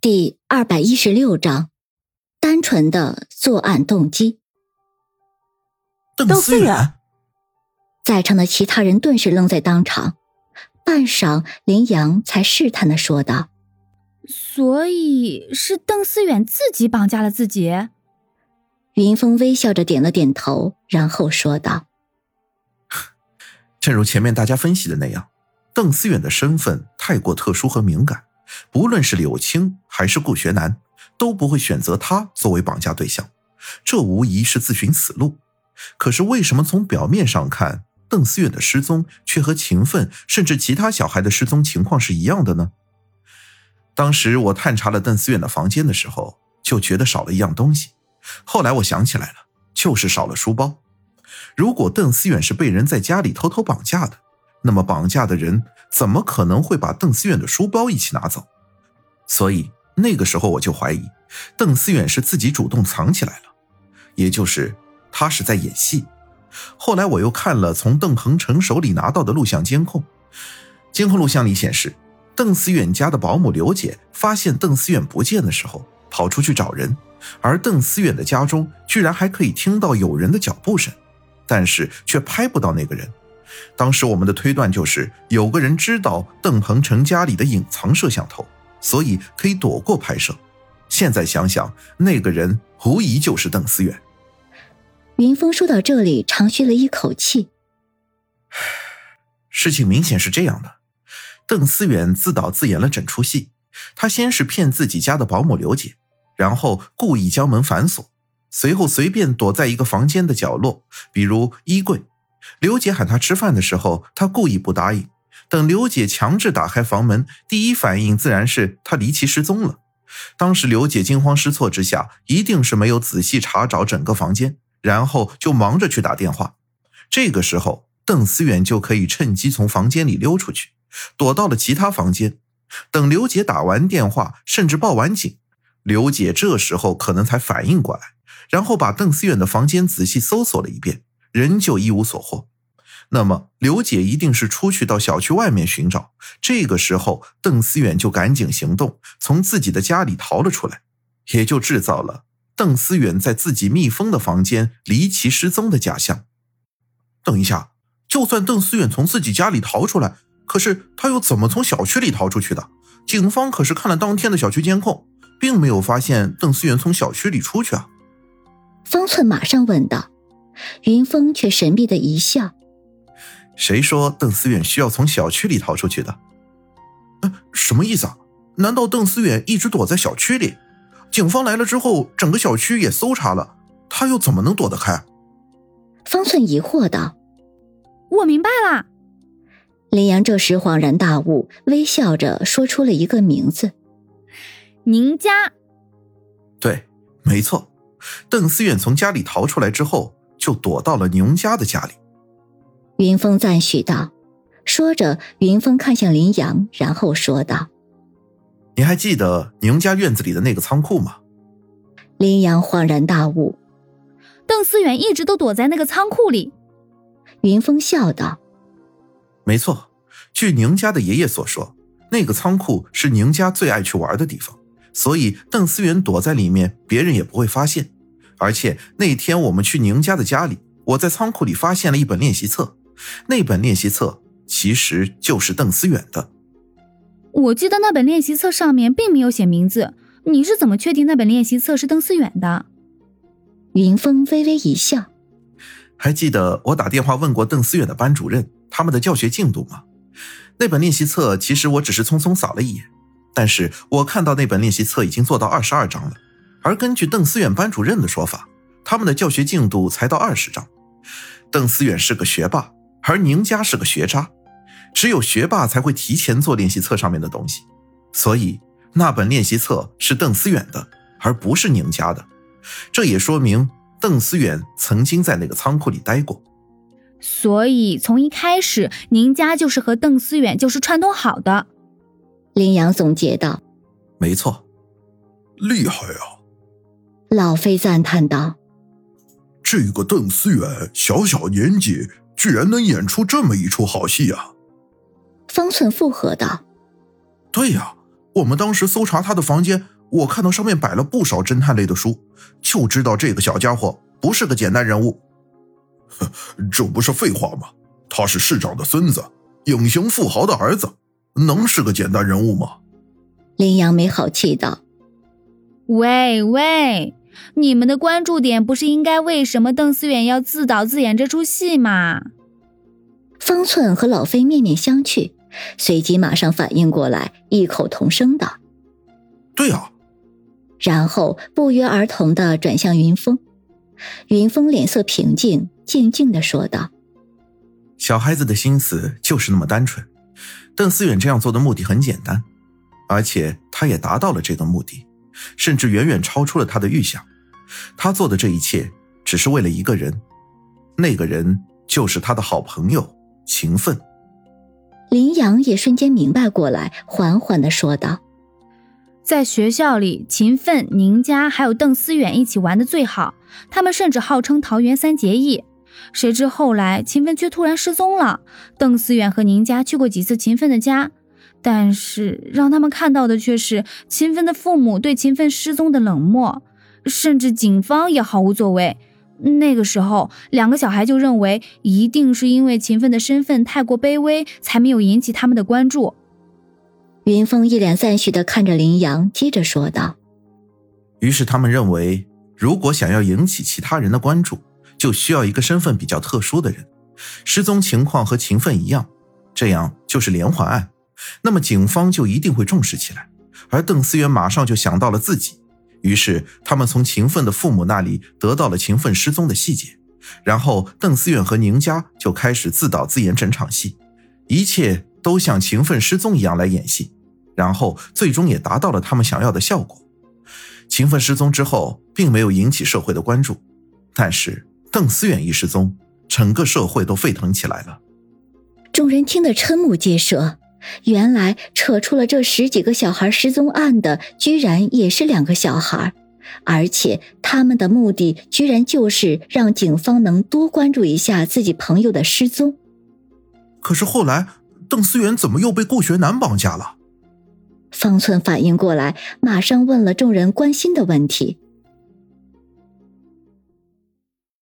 第二百一十六章，单纯的作案动机。邓思远，在场的其他人顿时愣在当场。半晌，林阳才试探的说道：“所以是邓思远自己绑架了自己。”云峰微笑着点了点头，然后说道：“正如前面大家分析的那样，邓思远的身份太过特殊和敏感。”不论是柳青还是顾学南，都不会选择他作为绑架对象，这无疑是自寻死路。可是为什么从表面上看，邓思远的失踪却和秦奋甚至其他小孩的失踪情况是一样的呢？当时我探查了邓思远的房间的时候，就觉得少了一样东西。后来我想起来了，就是少了书包。如果邓思远是被人在家里偷偷绑架的，那么绑架的人。怎么可能会把邓思远的书包一起拿走？所以那个时候我就怀疑，邓思远是自己主动藏起来了，也就是他是在演戏。后来我又看了从邓鹏程手里拿到的录像监控，监控录像里显示，邓思远家的保姆刘姐发现邓思远不见的时候，跑出去找人，而邓思远的家中居然还可以听到有人的脚步声，但是却拍不到那个人。当时我们的推断就是有个人知道邓鹏程家里的隐藏摄像头，所以可以躲过拍摄。现在想想，那个人无疑就是邓思远。云峰说到这里，长吁了一口气。事情明显是这样的：邓思远自导自演了整出戏。他先是骗自己家的保姆刘姐，然后故意将门反锁，随后随便躲在一个房间的角落，比如衣柜。刘姐喊他吃饭的时候，他故意不答应。等刘姐强制打开房门，第一反应自然是他离奇失踪了。当时刘姐惊慌失措之下，一定是没有仔细查找整个房间，然后就忙着去打电话。这个时候，邓思远就可以趁机从房间里溜出去，躲到了其他房间。等刘姐打完电话，甚至报完警，刘姐这时候可能才反应过来，然后把邓思远的房间仔细搜索了一遍。仍旧一无所获，那么刘姐一定是出去到小区外面寻找。这个时候，邓思远就赶紧行动，从自己的家里逃了出来，也就制造了邓思远在自己密封的房间离奇失踪的假象。等一下，就算邓思远从自己家里逃出来，可是他又怎么从小区里逃出去的？警方可是看了当天的小区监控，并没有发现邓思远从小区里出去啊。方寸马上问道。云峰却神秘的一笑：“谁说邓思远需要从小区里逃出去的？嗯，什么意思啊？难道邓思远一直躲在小区里？警方来了之后，整个小区也搜查了，他又怎么能躲得开？”方寸疑惑道：“我明白了。”林阳这时恍然大悟，微笑着说出了一个名字：“宁家。”对，没错，邓思远从家里逃出来之后。就躲到了宁家的家里。云峰赞许道，说着，云峰看向林阳，然后说道：“你还记得宁家院子里的那个仓库吗？”林阳恍然大悟，邓思远一直都躲在那个仓库里。云峰笑道：“没错，据宁家的爷爷所说，那个仓库是宁家最爱去玩的地方，所以邓思远躲在里面，别人也不会发现。”而且那天我们去宁家的家里，我在仓库里发现了一本练习册，那本练习册其实就是邓思远的。我记得那本练习册上面并没有写名字，你是怎么确定那本练习册是邓思远的？云峰微微一笑，还记得我打电话问过邓思远的班主任他们的教学进度吗？那本练习册其实我只是匆匆扫了一眼，但是我看到那本练习册已经做到二十二章了。而根据邓思远班主任的说法，他们的教学进度才到二十章。邓思远是个学霸，而宁家是个学渣，只有学霸才会提前做练习册上面的东西，所以那本练习册是邓思远的，而不是宁家的。这也说明邓思远曾经在那个仓库里待过。所以从一开始，宁家就是和邓思远就是串通好的。林阳总结道：“没错，厉害啊！”老飞赞叹道：“这个邓思远小小年纪，居然能演出这么一出好戏啊！”方寸附和道：“对呀，我们当时搜查他的房间，我看到上面摆了不少侦探类的书，就知道这个小家伙不是个简单人物。这不是废话吗？他是市长的孙子，隐形富豪的儿子，能是个简单人物吗？林阳没好气道：“喂喂，你们的关注点不是应该为什么邓思远要自导自演这出戏吗？”方寸和老飞面面相觑，随即马上反应过来，异口同声道：“对啊。”然后不约而同的转向云峰。云峰脸色平静，静静的说道：“小孩子的心思就是那么单纯。邓思远这样做的目的很简单。”而且他也达到了这个目的，甚至远远超出了他的预想。他做的这一切只是为了一个人，那个人就是他的好朋友秦奋。林阳也瞬间明白过来，缓缓的说道：“在学校里，秦奋、宁家还有邓思远一起玩的最好，他们甚至号称桃园三结义。谁知后来秦奋却突然失踪了，邓思远和宁家去过几次秦奋的家。”但是让他们看到的却是秦奋的父母对秦奋失踪的冷漠，甚至警方也毫无作为。那个时候，两个小孩就认为一定是因为秦奋的身份太过卑微，才没有引起他们的关注。云峰一脸赞许的看着林阳，接着说道：“于是他们认为，如果想要引起其他人的关注，就需要一个身份比较特殊的人，失踪情况和秦奋一样，这样就是连环案。”那么警方就一定会重视起来，而邓思远马上就想到了自己，于是他们从秦奋的父母那里得到了秦奋失踪的细节，然后邓思远和宁家就开始自导自演整场戏，一切都像秦奋失踪一样来演戏，然后最终也达到了他们想要的效果。秦奋失踪之后，并没有引起社会的关注，但是邓思远一失踪，整个社会都沸腾起来了。众人听得瞠目结舌。原来扯出了这十几个小孩失踪案的，居然也是两个小孩，而且他们的目的居然就是让警方能多关注一下自己朋友的失踪。可是后来，邓思源怎么又被顾学南绑架了？方寸反应过来，马上问了众人关心的问题。